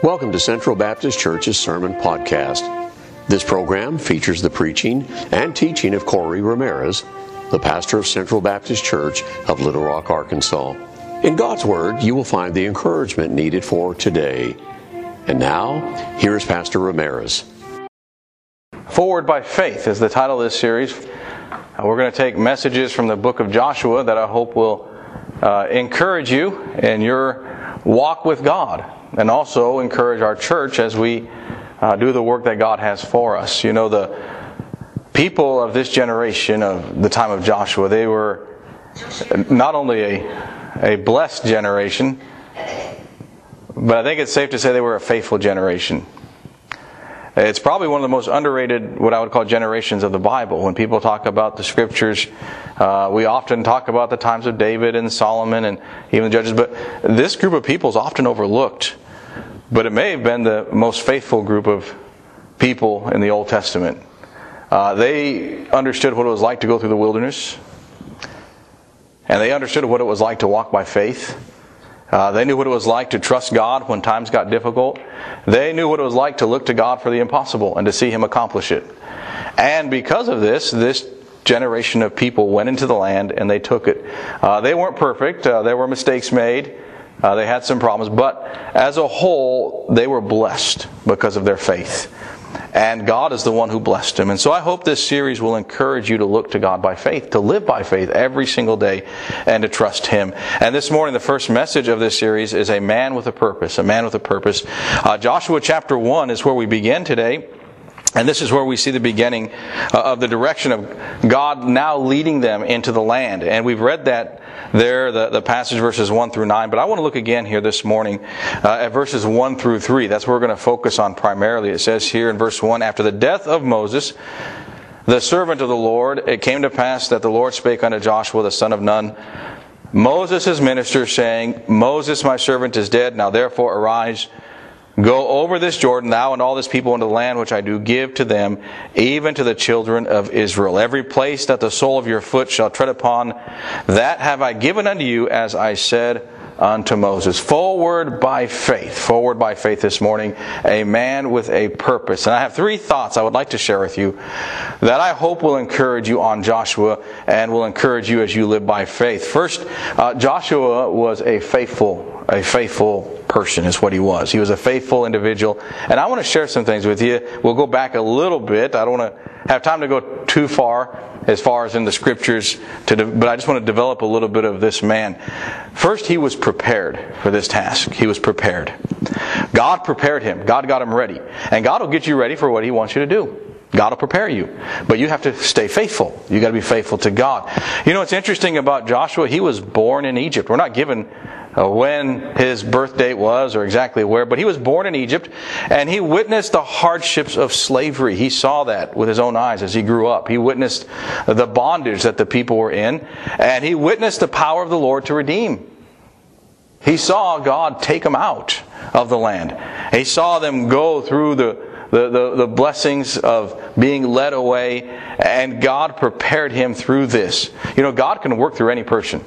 Welcome to Central Baptist Church's Sermon Podcast. This program features the preaching and teaching of Corey Ramirez, the pastor of Central Baptist Church of Little Rock, Arkansas. In God's Word, you will find the encouragement needed for today. And now, here is Pastor Ramirez. Forward by Faith is the title of this series. Uh, we're going to take messages from the book of Joshua that I hope will uh, encourage you in your walk with God and also encourage our church as we uh, do the work that God has for us. You know, the people of this generation of the time of Joshua, they were not only a, a blessed generation, but I think it's safe to say they were a faithful generation. It's probably one of the most underrated, what I would call generations of the Bible. When people talk about the scriptures, uh, we often talk about the times of David and Solomon and even the judges, but this group of people is often overlooked. But it may have been the most faithful group of people in the Old Testament. Uh, they understood what it was like to go through the wilderness, and they understood what it was like to walk by faith. Uh, they knew what it was like to trust God when times got difficult. They knew what it was like to look to God for the impossible and to see Him accomplish it. And because of this, this generation of people went into the land and they took it. Uh, they weren't perfect. Uh, there were mistakes made. Uh, they had some problems, but as a whole, they were blessed because of their faith. And God is the one who blessed them. And so I hope this series will encourage you to look to God by faith, to live by faith every single day, and to trust Him. And this morning, the first message of this series is a man with a purpose. A man with a purpose. Uh, Joshua chapter 1 is where we begin today. And this is where we see the beginning uh, of the direction of God now leading them into the land. And we've read that there, the, the passage verses 1 through 9. But I want to look again here this morning uh, at verses 1 through 3. That's what we're going to focus on primarily. It says here in verse 1 After the death of Moses, the servant of the Lord, it came to pass that the Lord spake unto Joshua the son of Nun, Moses his minister, saying, Moses my servant is dead. Now therefore arise Go over this Jordan, thou and all this people, into the land which I do give to them, even to the children of Israel. Every place that the sole of your foot shall tread upon, that have I given unto you, as I said unto Moses. Forward by faith. Forward by faith this morning. A man with a purpose. And I have three thoughts I would like to share with you that I hope will encourage you on Joshua and will encourage you as you live by faith. First, uh, Joshua was a faithful, a faithful person is what he was. He was a faithful individual. And I want to share some things with you. We'll go back a little bit. I don't want to have time to go too far as far as in the scriptures to de- but I just want to develop a little bit of this man. First he was prepared for this task. He was prepared. God prepared him. God got him ready. And God will get you ready for what he wants you to do. God will prepare you. But you have to stay faithful. You got to be faithful to God. You know what's interesting about Joshua? He was born in Egypt. We're not given Uh, when his birth date was or exactly where, but he was born in Egypt and he witnessed the hardships of slavery. He saw that with his own eyes as he grew up. He witnessed the bondage that the people were in and he witnessed the power of the Lord to redeem. He saw God take them out of the land. He saw them go through the the, the, the, blessings of being led away, and God prepared him through this. You know, God can work through any person.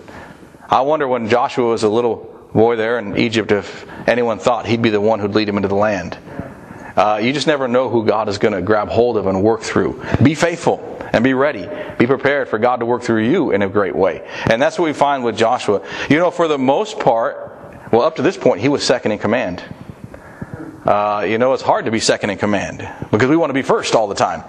I wonder when Joshua was a little boy there in Egypt if anyone thought he'd be the one who'd lead him into the land. Uh, you just never know who God is going to grab hold of and work through. Be faithful and be ready. Be prepared for God to work through you in a great way. And that's what we find with Joshua. You know, for the most part, well, up to this point, he was second in command. Uh, you know, it's hard to be second in command because we want to be first all the time.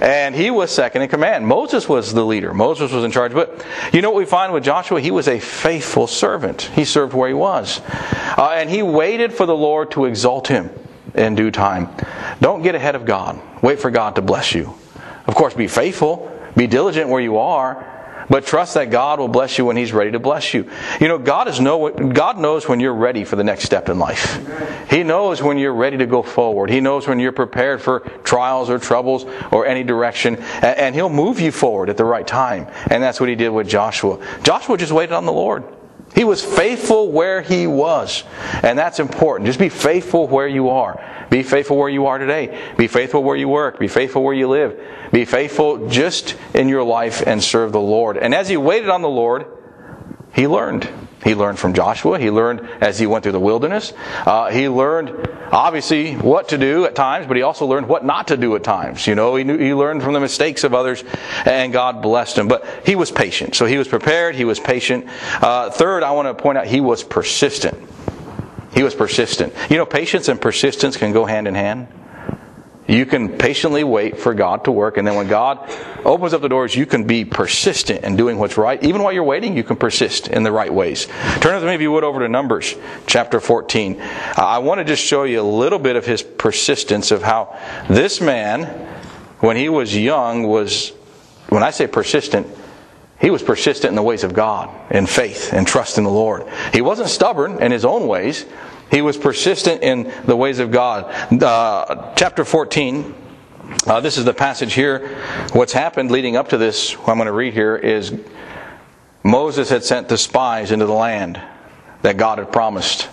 And he was second in command. Moses was the leader. Moses was in charge. But you know what we find with Joshua? He was a faithful servant. He served where he was. Uh, and he waited for the Lord to exalt him in due time. Don't get ahead of God. Wait for God to bless you. Of course, be faithful. Be diligent where you are. But trust that God will bless you when He's ready to bless you. You know, God is know God knows when you're ready for the next step in life. He knows when you're ready to go forward. He knows when you're prepared for trials or troubles or any direction, and He'll move you forward at the right time. And that's what He did with Joshua. Joshua just waited on the Lord. He was faithful where he was. And that's important. Just be faithful where you are. Be faithful where you are today. Be faithful where you work. Be faithful where you live. Be faithful just in your life and serve the Lord. And as he waited on the Lord, he learned. He learned from Joshua. He learned as he went through the wilderness. Uh, he learned, obviously, what to do at times, but he also learned what not to do at times. You know, he, knew, he learned from the mistakes of others, and God blessed him. But he was patient. So he was prepared. He was patient. Uh, third, I want to point out he was persistent. He was persistent. You know, patience and persistence can go hand in hand. You can patiently wait for God to work, and then when God opens up the doors, you can be persistent in doing what's right. Even while you're waiting, you can persist in the right ways. Turn with me, if you would, over to Numbers chapter 14. Uh, I want to just show you a little bit of his persistence of how this man, when he was young, was, when I say persistent, he was persistent in the ways of God, in faith, and trust in the Lord. He wasn't stubborn in his own ways. He was persistent in the ways of God. Uh, chapter 14, uh, this is the passage here. What's happened leading up to this, what I'm going to read here, is Moses had sent the spies into the land that God had promised.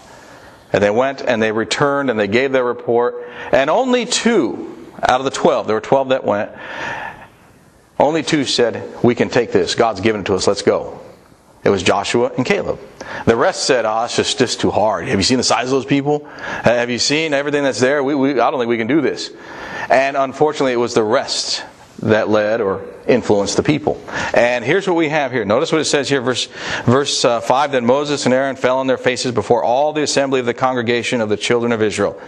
And they went and they returned and they gave their report. And only two out of the 12, there were 12 that went, only two said, We can take this. God's given it to us. Let's go. It was Joshua and Caleb. The rest said, "Ah, oh, it's just, just too hard. Have you seen the size of those people? Have you seen everything that's there? We, we, I don't think we can do this." And unfortunately, it was the rest that led or influenced the people. And here's what we have here. Notice what it says here, verse verse uh, five. Then Moses and Aaron fell on their faces before all the assembly of the congregation of the children of Israel.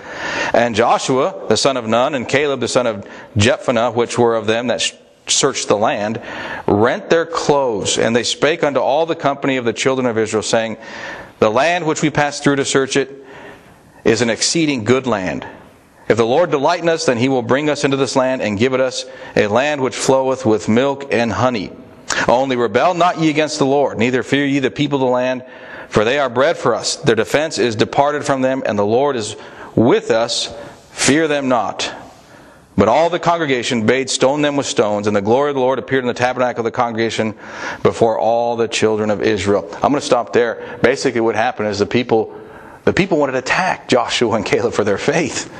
And Joshua, the son of Nun, and Caleb, the son of Jephunneh, which were of them that searched the land, rent their clothes, and they spake unto all the company of the children of Israel, saying, The land which we passed through to search it is an exceeding good land. If the Lord delight in us, then he will bring us into this land and give it us a land which floweth with milk and honey. Only rebel not ye against the Lord, neither fear ye the people of the land, for they are bread for us. Their defense is departed from them, and the Lord is with us. Fear them not. But all the congregation bade stone them with stones, and the glory of the Lord appeared in the tabernacle of the congregation before all the children of Israel. I'm going to stop there. Basically, what happened is the people, the people wanted to attack Joshua and Caleb for their faith.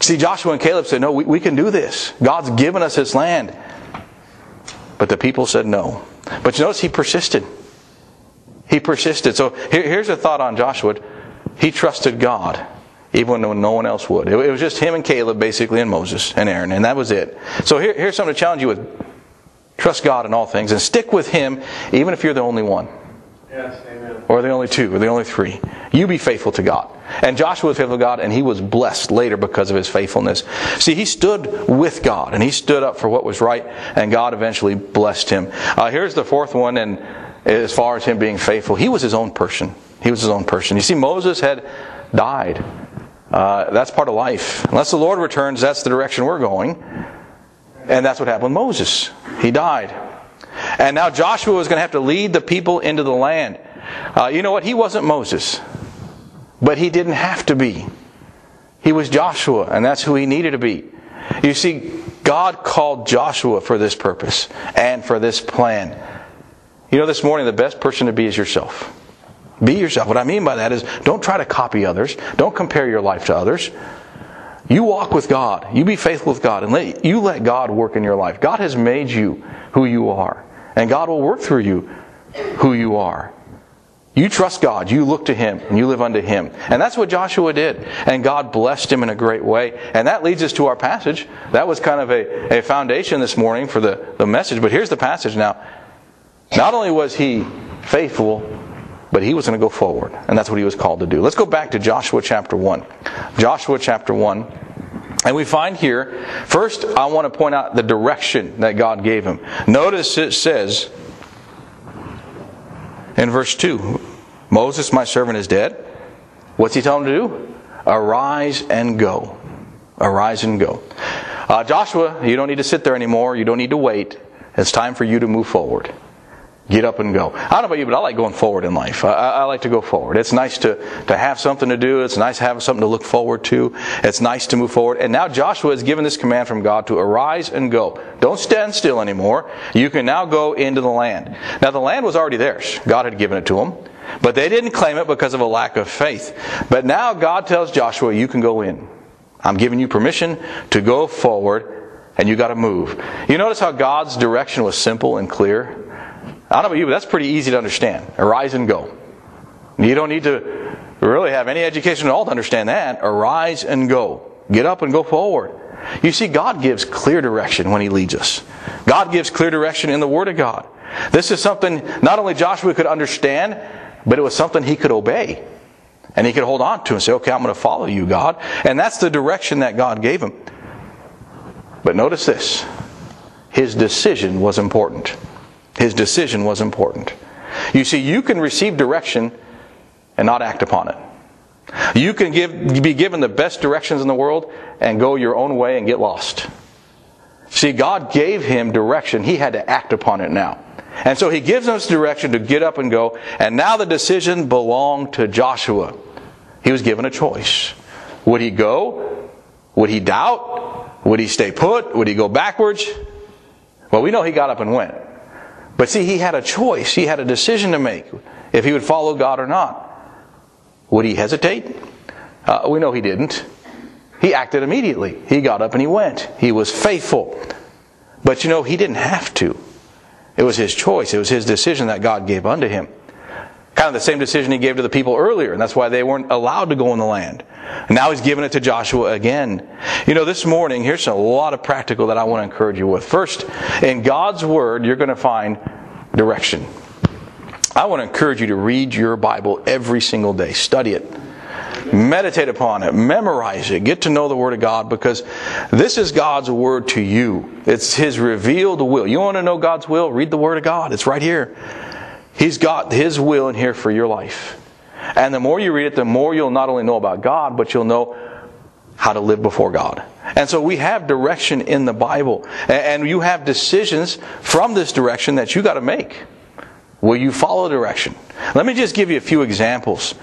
See, Joshua and Caleb said, No, we, we can do this. God's given us this land. But the people said no. But you notice he persisted. He persisted. So here, here's a thought on Joshua. He trusted God even when no one else would. It was just him and Caleb, basically, and Moses and Aaron, and that was it. So here, here's something to challenge you with. Trust God in all things and stick with Him, even if you're the only one. Yes, amen. Or the only two, or the only three. You be faithful to God. And Joshua was faithful to God, and he was blessed later because of his faithfulness. See, he stood with God, and he stood up for what was right, and God eventually blessed him. Uh, here's the fourth one, and as far as him being faithful, he was his own person. He was his own person. You see, Moses had died. Uh, that's part of life. Unless the Lord returns, that's the direction we're going. And that's what happened with Moses. He died. And now Joshua was going to have to lead the people into the land. Uh, you know what? He wasn't Moses, but he didn't have to be. He was Joshua, and that's who he needed to be. You see, God called Joshua for this purpose and for this plan. You know, this morning, the best person to be is yourself. Be yourself. What I mean by that is don't try to copy others. Don't compare your life to others. You walk with God. You be faithful with God and let, you let God work in your life. God has made you who you are. And God will work through you who you are. You trust God. You look to Him and you live unto Him. And that's what Joshua did. And God blessed him in a great way. And that leads us to our passage. That was kind of a, a foundation this morning for the, the message. But here's the passage now. Not only was he faithful, but he was going to go forward, and that's what he was called to do. Let's go back to Joshua chapter 1. Joshua chapter 1. And we find here, first, I want to point out the direction that God gave him. Notice it says in verse 2 Moses, my servant, is dead. What's he telling him to do? Arise and go. Arise and go. Uh, Joshua, you don't need to sit there anymore. You don't need to wait. It's time for you to move forward. Get up and go. I don't know about you, but I like going forward in life. I, I, like to go forward. It's nice to, to have something to do. It's nice to have something to look forward to. It's nice to move forward. And now Joshua is given this command from God to arise and go. Don't stand still anymore. You can now go into the land. Now the land was already theirs. God had given it to them. But they didn't claim it because of a lack of faith. But now God tells Joshua, you can go in. I'm giving you permission to go forward and you got to move. You notice how God's direction was simple and clear? I don't know about you, but that's pretty easy to understand. Arise and go. You don't need to really have any education at all to understand that. Arise and go. Get up and go forward. You see, God gives clear direction when He leads us. God gives clear direction in the Word of God. This is something not only Joshua could understand, but it was something he could obey. And he could hold on to and say, okay, I'm going to follow you, God. And that's the direction that God gave him. But notice this his decision was important. His decision was important. You see, you can receive direction and not act upon it. You can give, be given the best directions in the world and go your own way and get lost. See, God gave him direction. He had to act upon it now. And so he gives us direction to get up and go. And now the decision belonged to Joshua. He was given a choice. Would he go? Would he doubt? Would he stay put? Would he go backwards? Well, we know he got up and went. But see, he had a choice. He had a decision to make if he would follow God or not. Would he hesitate? Uh, we know he didn't. He acted immediately. He got up and he went. He was faithful. But you know, he didn't have to. It was his choice. It was his decision that God gave unto him. Kind of the same decision he gave to the people earlier, and that's why they weren't allowed to go in the land. And now he's giving it to Joshua again. You know, this morning, here's a lot of practical that I want to encourage you with. First, in God's Word, you're going to find direction. I want to encourage you to read your Bible every single day. Study it. Meditate upon it. Memorize it. Get to know the Word of God because this is God's Word to you. It's His revealed will. You want to know God's will? Read the Word of God. It's right here. He's got His will in here for your life. And the more you read it, the more you'll not only know about God, but you'll know how to live before God. And so we have direction in the Bible. And you have decisions from this direction that you got to make. Will you follow direction? Let me just give you a few examples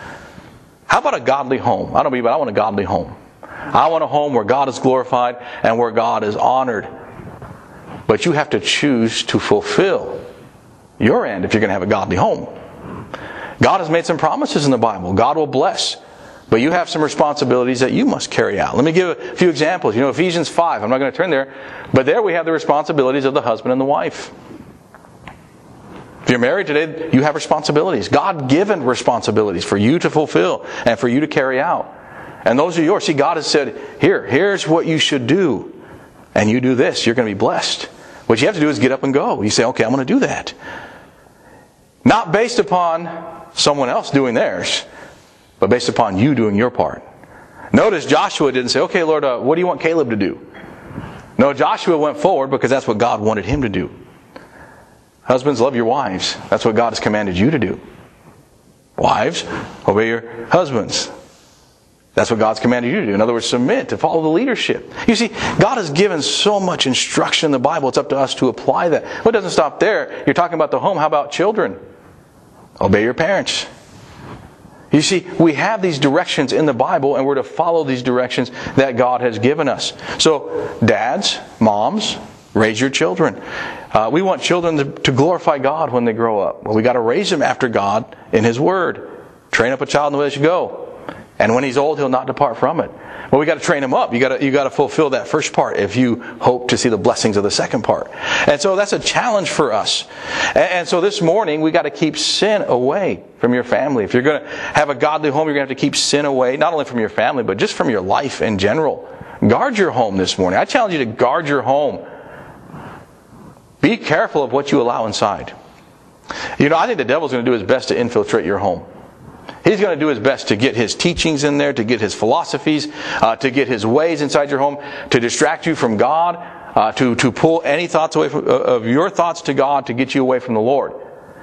how about a godly home? I don't mean, but I want a godly home. I want a home where God is glorified and where God is honored. But you have to choose to fulfill your end if you're going to have a godly home. God has made some promises in the Bible. God will bless. But you have some responsibilities that you must carry out. Let me give a few examples. You know, Ephesians 5, I'm not going to turn there, but there we have the responsibilities of the husband and the wife. If you're married today, you have responsibilities, God given responsibilities for you to fulfill and for you to carry out. And those are yours. See, God has said, here, here's what you should do. And you do this, you're going to be blessed. What you have to do is get up and go. You say, okay, I'm going to do that. Not based upon someone else doing theirs, but based upon you doing your part. Notice Joshua didn't say, okay, Lord, uh, what do you want Caleb to do? No, Joshua went forward because that's what God wanted him to do. Husbands, love your wives. That's what God has commanded you to do. Wives, obey your husbands. That's what God's commanded you to do. In other words, submit, to follow the leadership. You see, God has given so much instruction in the Bible, it's up to us to apply that. Well, it doesn't stop there. You're talking about the home. How about children? Obey your parents. You see, we have these directions in the Bible, and we're to follow these directions that God has given us. So, dads, moms, Raise your children. Uh, we want children to, glorify God when they grow up. Well, we got to raise them after God in His Word. Train up a child in the way they should go, and when he's old, he'll not depart from it. Well, we got to train him up. You got to you got to fulfill that first part if you hope to see the blessings of the second part. And so that's a challenge for us. And, and so this morning we got to keep sin away from your family. If you're going to have a godly home, you're going to have to keep sin away, not only from your family, but just from your life in general. Guard your home this morning. I challenge you to guard your home. Be careful of what you allow inside. You know, I think the devil's going to do his best to infiltrate your home. He's going to do his best to get his teachings in there, to get his philosophies, uh, to get his ways inside your home, to distract you from God, uh, to, to pull any thoughts away from, uh, of your thoughts to God to get you away from the Lord.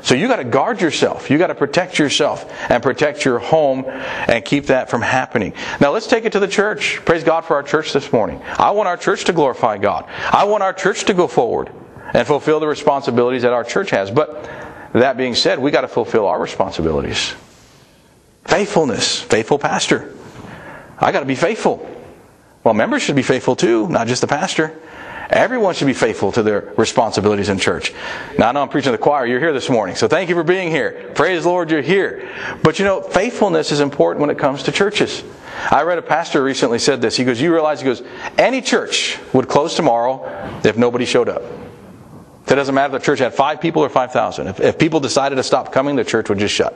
So you got to guard yourself. You got to protect yourself and protect your home and keep that from happening. Now let's take it to the church. Praise God for our church this morning. I want our church to glorify God. I want our church to go forward and fulfill the responsibilities that our church has. But that being said, we got to fulfill our responsibilities. Faithfulness, faithful pastor. I got to be faithful. Well, members should be faithful too, not just the pastor. Everyone should be faithful to their responsibilities in church. Now, I know I'm preaching to the choir. You're here this morning, so thank you for being here. Praise the Lord, you're here. But you know, faithfulness is important when it comes to churches. I read a pastor recently said this. He goes, You realize, he goes, any church would close tomorrow if nobody showed up. It doesn't matter if the church had five people or 5,000. If, if people decided to stop coming, the church would just shut.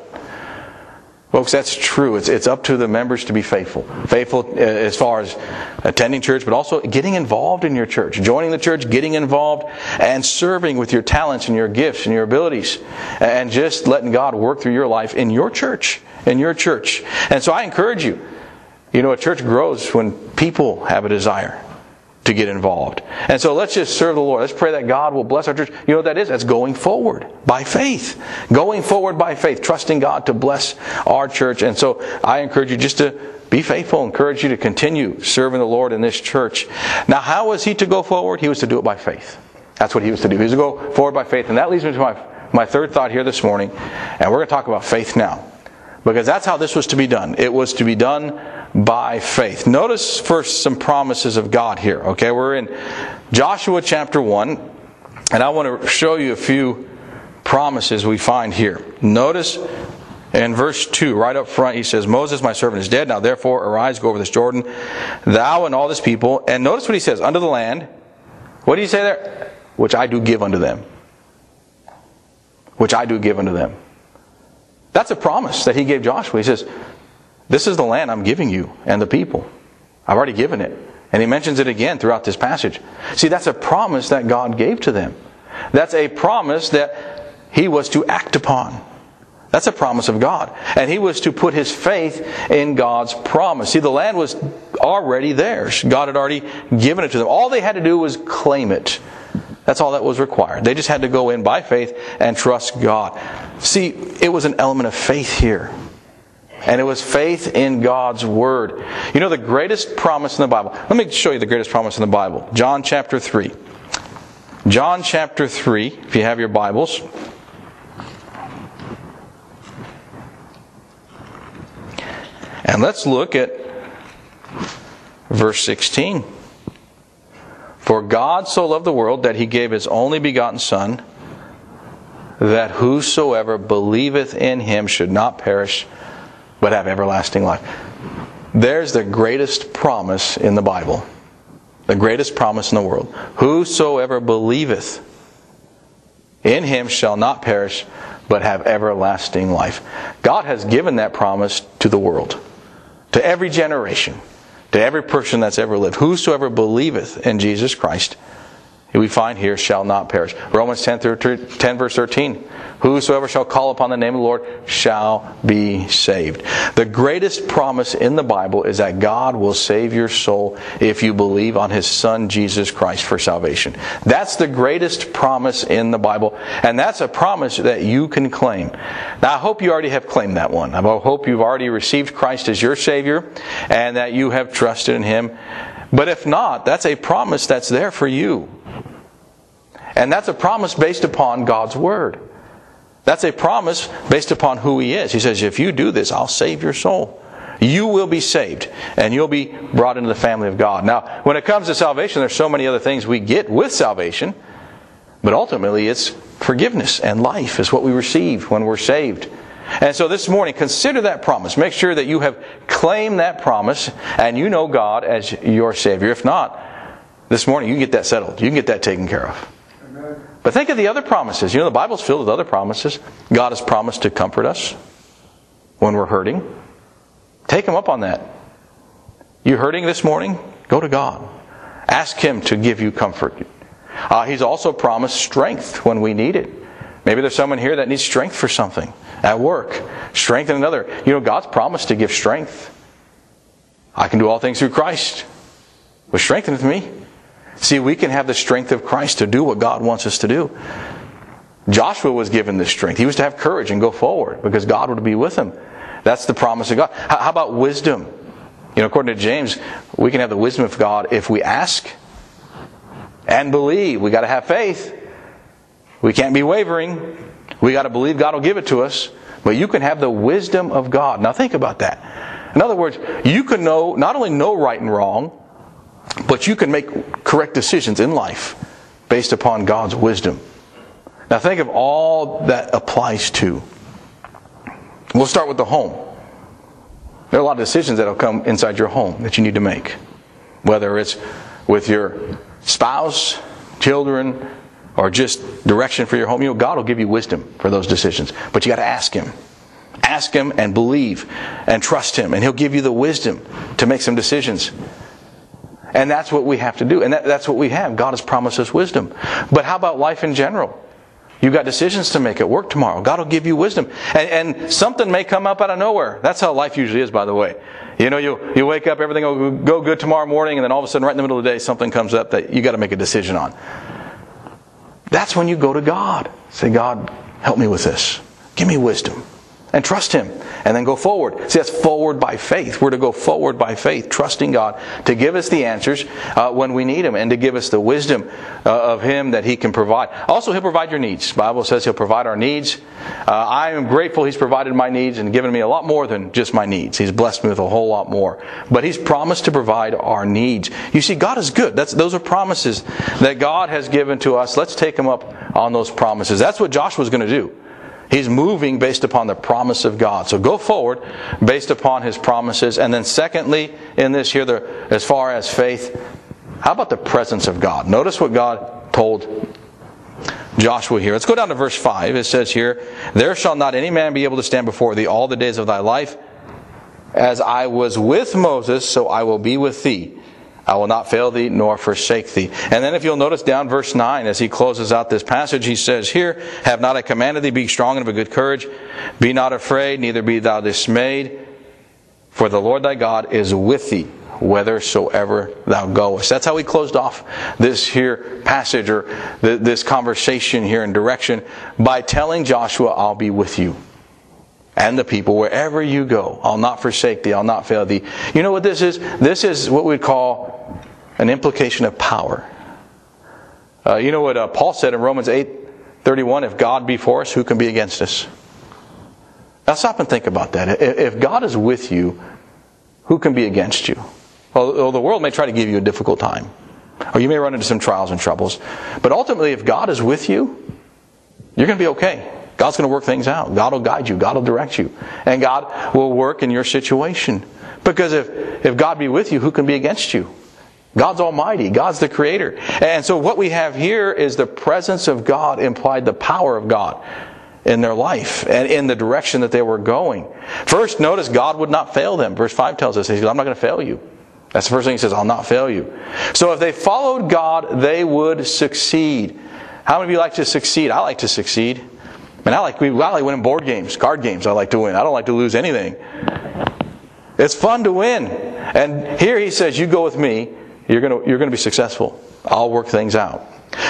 Folks, that's true. It's, it's up to the members to be faithful. Faithful uh, as far as attending church, but also getting involved in your church, joining the church, getting involved, and serving with your talents and your gifts and your abilities, and just letting God work through your life in your church, in your church. And so I encourage you. You know, a church grows when people have a desire to get involved. And so let's just serve the Lord. Let's pray that God will bless our church. You know what that is? That's going forward by faith. Going forward by faith, trusting God to bless our church. And so I encourage you just to be faithful, encourage you to continue serving the Lord in this church. Now, how was he to go forward? He was to do it by faith. That's what he was to do. He was to go forward by faith. And that leads me to my, my third thought here this morning. And we're going to talk about faith now. Because that's how this was to be done. It was to be done by faith. Notice first some promises of God here. Okay, we're in Joshua chapter 1, and I want to show you a few promises we find here. Notice in verse 2, right up front, he says, Moses, my servant, is dead. Now therefore, arise, go over this Jordan, thou and all this people. And notice what he says, under the land. What do you say there? Which I do give unto them. Which I do give unto them. That's a promise that he gave Joshua. He says, This is the land I'm giving you and the people. I've already given it. And he mentions it again throughout this passage. See, that's a promise that God gave to them. That's a promise that he was to act upon. That's a promise of God. And he was to put his faith in God's promise. See, the land was already theirs. God had already given it to them. All they had to do was claim it. That's all that was required. They just had to go in by faith and trust God. See, it was an element of faith here. And it was faith in God's Word. You know the greatest promise in the Bible? Let me show you the greatest promise in the Bible. John chapter 3. John chapter 3, if you have your Bibles. And let's look at verse 16. For God so loved the world that he gave his only begotten Son, that whosoever believeth in him should not perish, but have everlasting life. There's the greatest promise in the Bible. The greatest promise in the world. Whosoever believeth in him shall not perish, but have everlasting life. God has given that promise to the world, to every generation to every person that's ever lived. Whosoever believeth in Jesus Christ, we find here, shall not perish. Romans 10, 10 verse 13. Whosoever shall call upon the name of the Lord shall be saved. The greatest promise in the Bible is that God will save your soul if you believe on His Son Jesus Christ for salvation. That's the greatest promise in the Bible, and that's a promise that you can claim. Now, I hope you already have claimed that one. I hope you've already received Christ as your Savior and that you have trusted in Him. But if not, that's a promise that's there for you. And that's a promise based upon God's Word. That's a promise based upon who He is. He says, If you do this, I'll save your soul. You will be saved and you'll be brought into the family of God. Now, when it comes to salvation, there's so many other things we get with salvation, but ultimately it's forgiveness and life is what we receive when we're saved. And so this morning, consider that promise. Make sure that you have claimed that promise and you know God as your Savior. If not, this morning you can get that settled. You can get that taken care of. But think of the other promises. You know, the Bible's filled with other promises. God has promised to comfort us when we're hurting. Take Him up on that. You hurting this morning? Go to God. Ask Him to give you comfort. Uh, he's also promised strength when we need it. Maybe there's someone here that needs strength for something at work. Strength in another. You know, God's promised to give strength. I can do all things through Christ, which strengtheneth me. See, we can have the strength of Christ to do what God wants us to do. Joshua was given this strength. He was to have courage and go forward because God would be with him. That's the promise of God. How about wisdom? You know, according to James, we can have the wisdom of God if we ask and believe. We got to have faith. We can't be wavering. We got to believe God will give it to us. But you can have the wisdom of God. Now think about that. In other words, you can know not only know right and wrong, but you can make correct decisions in life based upon God's wisdom. Now, think of all that applies to. We'll start with the home. There are a lot of decisions that will come inside your home that you need to make. Whether it's with your spouse, children, or just direction for your home, you know, God will give you wisdom for those decisions. But you got to ask Him. Ask Him and believe and trust Him, and He'll give you the wisdom to make some decisions. And that's what we have to do. And that, that's what we have. God has promised us wisdom. But how about life in general? You've got decisions to make at work tomorrow. God will give you wisdom. And, and, something may come up out of nowhere. That's how life usually is, by the way. You know, you, you wake up, everything will go good tomorrow morning, and then all of a sudden, right in the middle of the day, something comes up that you got to make a decision on. That's when you go to God. Say, God, help me with this. Give me wisdom and trust Him and then go forward. See, that's forward by faith. We're to go forward by faith, trusting God to give us the answers uh, when we need them and to give us the wisdom uh, of Him that He can provide. Also, He'll provide your needs. The Bible says He'll provide our needs. Uh, I am grateful He's provided my needs and given me a lot more than just my needs. He's blessed me with a whole lot more. But He's promised to provide our needs. You see, God is good. That's, those are promises that God has given to us. Let's take Him up on those promises. That's what Joshua's going to do. He's moving based upon the promise of God. So go forward based upon his promises. And then, secondly, in this here, the, as far as faith, how about the presence of God? Notice what God told Joshua here. Let's go down to verse 5. It says here, There shall not any man be able to stand before thee all the days of thy life. As I was with Moses, so I will be with thee. I will not fail thee nor forsake thee. And then if you'll notice down verse 9 as he closes out this passage, he says here, Have not I commanded thee, be strong and of a good courage, be not afraid, neither be thou dismayed, for the Lord thy God is with thee whithersoever thou goest. That's how he closed off this here passage or this conversation here in direction by telling Joshua, I'll be with you and the people wherever you go. I'll not forsake thee. I'll not fail thee. You know what this is? This is what we'd call an implication of power. Uh, you know what uh, Paul said in Romans 8 31 if God be for us, who can be against us? Now stop and think about that. If God is with you, who can be against you? Well, the world may try to give you a difficult time, or you may run into some trials and troubles. But ultimately, if God is with you, you're going to be okay. God's going to work things out. God will guide you. God will direct you. And God will work in your situation. Because if, if God be with you, who can be against you? God's almighty. God's the creator. And so what we have here is the presence of God implied the power of God in their life and in the direction that they were going. First, notice God would not fail them. Verse 5 tells us, He says, I'm not going to fail you. That's the first thing He says, I'll not fail you. So if they followed God, they would succeed. How many of you like to succeed? I like to succeed. And I like, I like winning board games, card games. I like to win. I don't like to lose anything. It's fun to win. And here he says, You go with me, you're going you're gonna be successful. I'll work things out.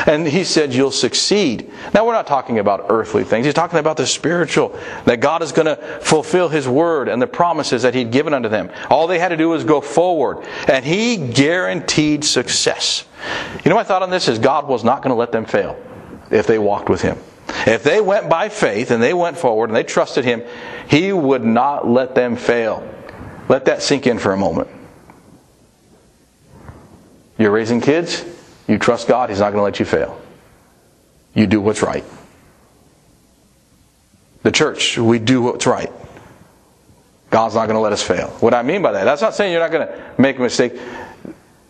And he said, You'll succeed. Now, we're not talking about earthly things. He's talking about the spiritual, that God is going to fulfill his word and the promises that he'd given unto them. All they had to do was go forward. And he guaranteed success. You know, my thought on this is God was not going to let them fail if they walked with him. If they went by faith and they went forward and they trusted Him, He would not let them fail. Let that sink in for a moment. You're raising kids, you trust God, He's not going to let you fail. You do what's right. The church, we do what's right. God's not going to let us fail. What I mean by that, that's not saying you're not going to make a mistake.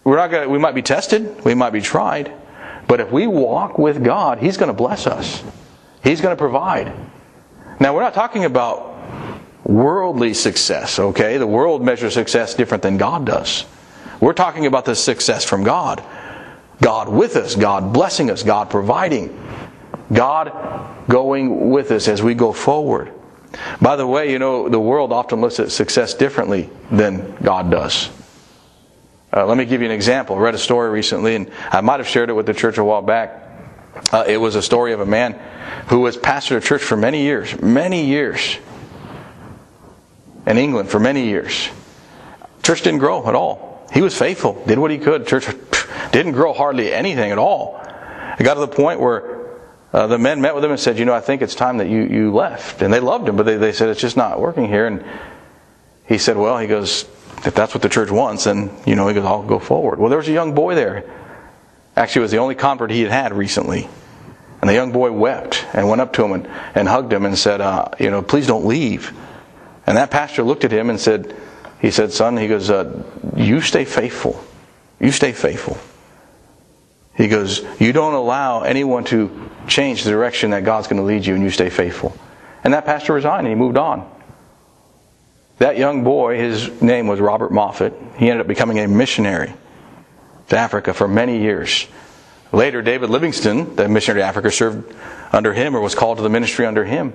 We're not going to, we might be tested, we might be tried, but if we walk with God, He's going to bless us. He's going to provide. Now, we're not talking about worldly success, okay? The world measures success different than God does. We're talking about the success from God. God with us, God blessing us, God providing, God going with us as we go forward. By the way, you know, the world often looks at success differently than God does. Uh, let me give you an example. I read a story recently, and I might have shared it with the church a while back. Uh, it was a story of a man who was pastor of church for many years, many years in England for many years. Church didn't grow at all. He was faithful, did what he could. Church didn't grow hardly anything at all. It got to the point where uh, the men met with him and said, You know, I think it's time that you, you left. And they loved him, but they, they said, It's just not working here. And he said, Well, he goes, If that's what the church wants, then, you know, he goes, I'll go forward. Well, there was a young boy there. Actually, it was the only convert he had had recently. And the young boy wept and went up to him and, and hugged him and said, uh, You know, please don't leave. And that pastor looked at him and said, He said, Son, he goes, uh, You stay faithful. You stay faithful. He goes, You don't allow anyone to change the direction that God's going to lead you, and you stay faithful. And that pastor resigned and he moved on. That young boy, his name was Robert Moffat. He ended up becoming a missionary to Africa for many years. Later, David Livingstone, the missionary to Africa, served under him or was called to the ministry under him.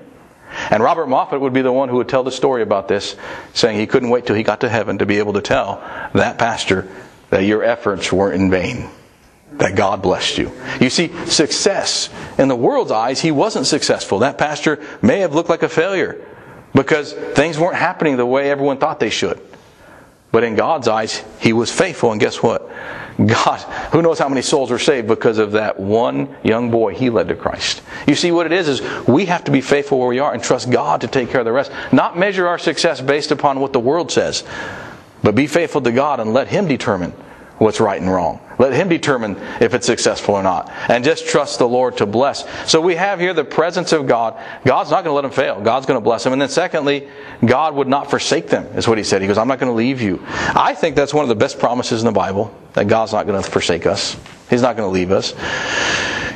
And Robert Moffat would be the one who would tell the story about this, saying he couldn't wait till he got to heaven to be able to tell that pastor that your efforts weren't in vain, that God blessed you. You see, success, in the world's eyes, he wasn't successful. That pastor may have looked like a failure because things weren't happening the way everyone thought they should. But in God's eyes, he was faithful, and guess what? God, who knows how many souls were saved because of that one young boy he led to Christ. You see, what it is, is we have to be faithful where we are and trust God to take care of the rest. Not measure our success based upon what the world says, but be faithful to God and let Him determine what's right and wrong. Let Him determine if it's successful or not. And just trust the Lord to bless. So we have here the presence of God. God's not going to let them fail. God's going to bless them. And then secondly, God would not forsake them, is what He said. He goes, I'm not going to leave you. I think that's one of the best promises in the Bible, that God's not going to forsake us. He's not going to leave us.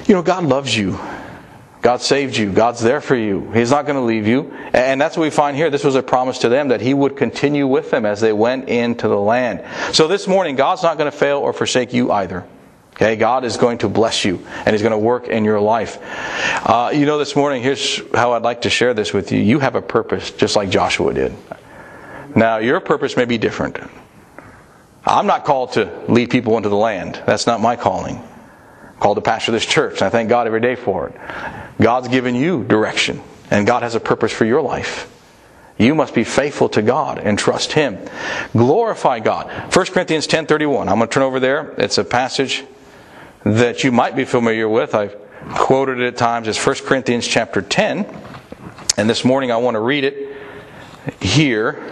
You know, God loves you. God saved you. God's there for you. He's not going to leave you. And that's what we find here. This was a promise to them that He would continue with them as they went into the land. So this morning, God's not going to fail or forsake you either. Okay, God is going to bless you and He's going to work in your life. Uh, you know, this morning, here's how I'd like to share this with you. You have a purpose, just like Joshua did. Now, your purpose may be different. I'm not called to lead people into the land. That's not my calling i called to pastor this church, and I thank God every day for it. God's given you direction, and God has a purpose for your life. You must be faithful to God and trust Him. Glorify God. 1 Corinthians 10.31. I'm going to turn over there. It's a passage that you might be familiar with. I've quoted it at times. It's 1 Corinthians chapter 10. And this morning I want to read it here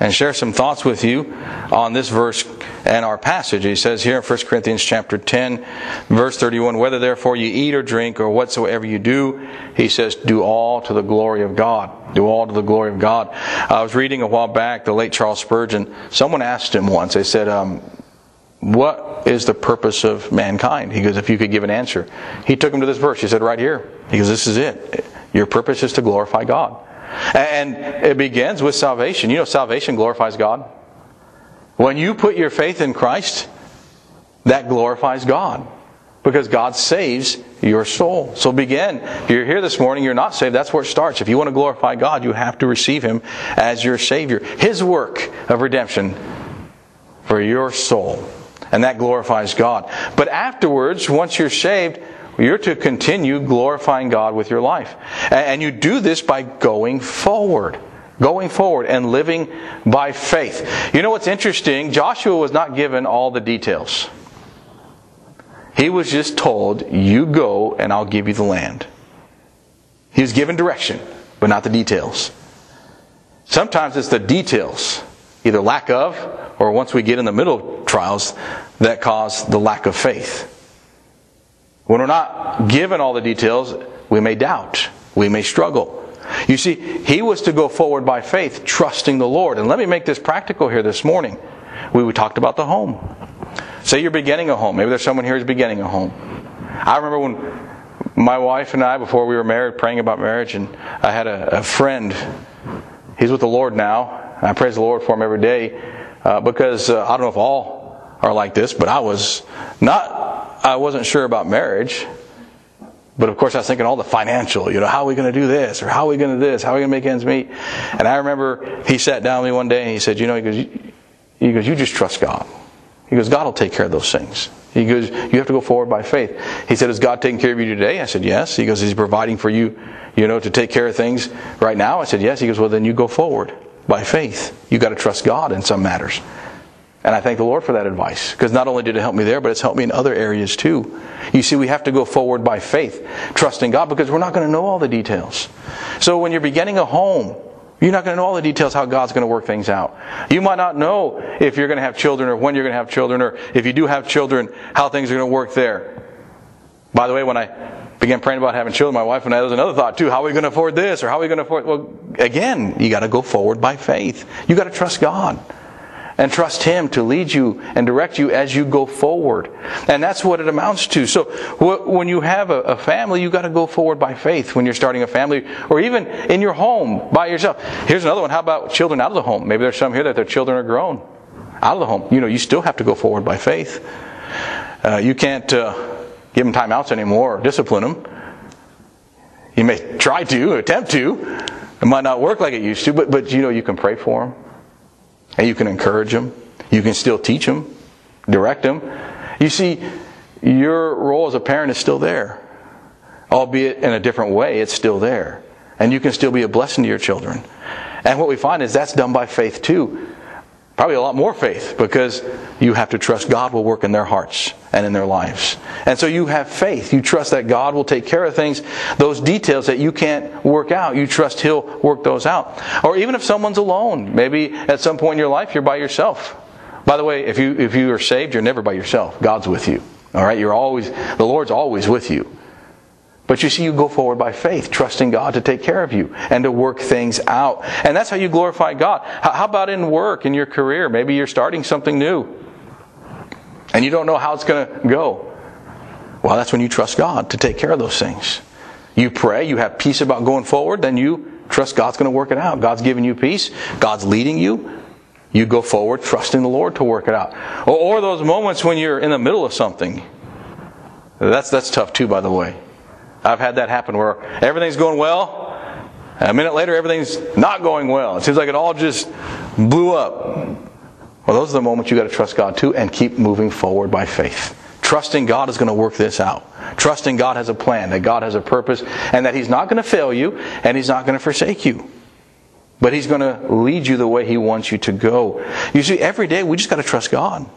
and share some thoughts with you on this verse and our passage. He says here in 1 Corinthians chapter 10, verse 31, whether therefore you eat or drink or whatsoever you do, he says, do all to the glory of God. Do all to the glory of God. I was reading a while back the late Charles Spurgeon. Someone asked him once, they said, um, what is the purpose of mankind? He goes, if you could give an answer. He took him to this verse. He said, right here. He goes, this is it. Your purpose is to glorify God. And it begins with salvation. You know, salvation glorifies God. When you put your faith in Christ, that glorifies God because God saves your soul. So begin. If you're here this morning, you're not saved, that's where it starts. If you want to glorify God, you have to receive Him as your Savior. His work of redemption for your soul. And that glorifies God. But afterwards, once you're saved, you're to continue glorifying God with your life. And you do this by going forward going forward and living by faith. You know what's interesting? Joshua was not given all the details. He was just told, You go and I'll give you the land. He was given direction, but not the details. Sometimes it's the details, either lack of, or once we get in the middle of trials, that cause the lack of faith. When we're not given all the details, we may doubt, we may struggle. You see, he was to go forward by faith, trusting the Lord. And let me make this practical here this morning. We, talked about the home. Say you're beginning a home. Maybe there's someone here who's beginning a home. I remember when my wife and I, before we were married, praying about marriage, and I had a, a friend. He's with the Lord now. I praise the Lord for him every day uh, because uh, I don't know if all are like this, but I was not. I wasn't sure about marriage. But of course, I was thinking all the financial, you know, how are we going to do this? Or how are we going to do this? How are we going to make ends meet? And I remember he sat down with me one day and he said, you know, he goes, he goes, you just trust God. He goes, God will take care of those things. He goes, you have to go forward by faith. He said, is God taking care of you today? I said, yes. He goes, is he providing for you, you know, to take care of things right now? I said, yes. He goes, well, then you go forward by faith. You got to trust God in some matters. And I thank the Lord for that advice because not only did it help me there, but it's helped me in other areas too. You see, we have to go forward by faith, trusting God because we're not going to know all the details. So when you're beginning a home, you're not going to know all the details how God's going to work things out. You might not know if you're going to have children or when you're going to have children or if you do have children, how things are going to work there. By the way, when I began praying about having children, my wife and I, there was another thought too. How are we going to afford this or how are we going to afford? Well, again, you got to go forward by faith. You got to trust God. And trust Him to lead you and direct you as you go forward. And that's what it amounts to. So when you have a family, you've got to go forward by faith when you're starting a family or even in your home by yourself. Here's another one. How about children out of the home? Maybe there's some here that their children are grown out of the home. You know, you still have to go forward by faith. Uh, you can't uh, give them timeouts anymore or discipline them. You may try to, attempt to. It might not work like it used to, but, but you know, you can pray for them. And you can encourage them. You can still teach them, direct them. You see, your role as a parent is still there. Albeit in a different way, it's still there. And you can still be a blessing to your children. And what we find is that's done by faith too. Probably a lot more faith because you have to trust God will work in their hearts and in their lives. And so you have faith. You trust that God will take care of things, those details that you can't work out. You trust He'll work those out. Or even if someone's alone, maybe at some point in your life you're by yourself. By the way, if you if you are saved, you're never by yourself. God's with you. All right, you're always the Lord's always with you. But you see, you go forward by faith, trusting God to take care of you and to work things out. And that's how you glorify God. How about in work, in your career? Maybe you're starting something new and you don't know how it's going to go. Well, that's when you trust God to take care of those things. You pray, you have peace about going forward, then you trust God's going to work it out. God's giving you peace, God's leading you. You go forward trusting the Lord to work it out. Or, those moments when you're in the middle of something. That's, that's tough too, by the way. I've had that happen where everything's going well. A minute later, everything's not going well. It seems like it all just blew up. Well, those are the moments you got to trust God too and keep moving forward by faith. Trusting God is going to work this out. Trusting God has a plan, that God has a purpose, and that He's not going to fail you and He's not going to forsake you. But He's going to lead you the way He wants you to go. You see, every day we just got to trust God.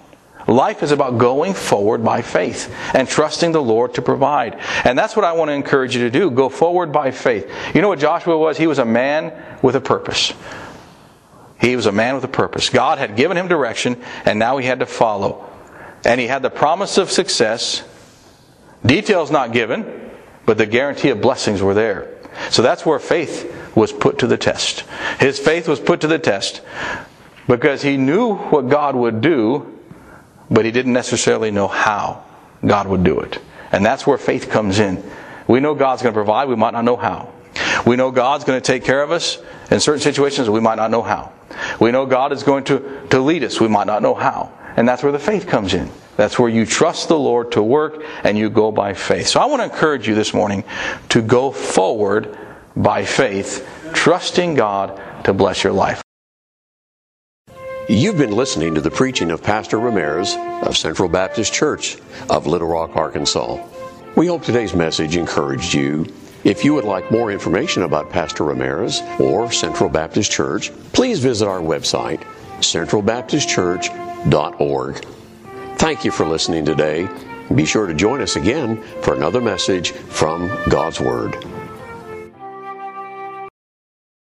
Life is about going forward by faith and trusting the Lord to provide. And that's what I want to encourage you to do. Go forward by faith. You know what Joshua was? He was a man with a purpose. He was a man with a purpose. God had given him direction, and now he had to follow. And he had the promise of success. Details not given, but the guarantee of blessings were there. So that's where faith was put to the test. His faith was put to the test because he knew what God would do but he didn't necessarily know how God would do it. And that's where faith comes in. We know God's going to provide, we might not know how. We know God's going to take care of us in certain situations, we might not know how. We know God is going to, to lead us, we might not know how. And that's where the faith comes in. That's where you trust the Lord to work and you go by faith. So I want to encourage you this morning to go forward by faith, trusting God to bless your life. You've been listening to the preaching of Pastor Ramirez of Central Baptist Church of Little Rock, Arkansas. We hope today's message encouraged you. If you would like more information about Pastor Ramirez or Central Baptist Church, please visit our website, centralbaptistchurch.org. Thank you for listening today. Be sure to join us again for another message from God's Word.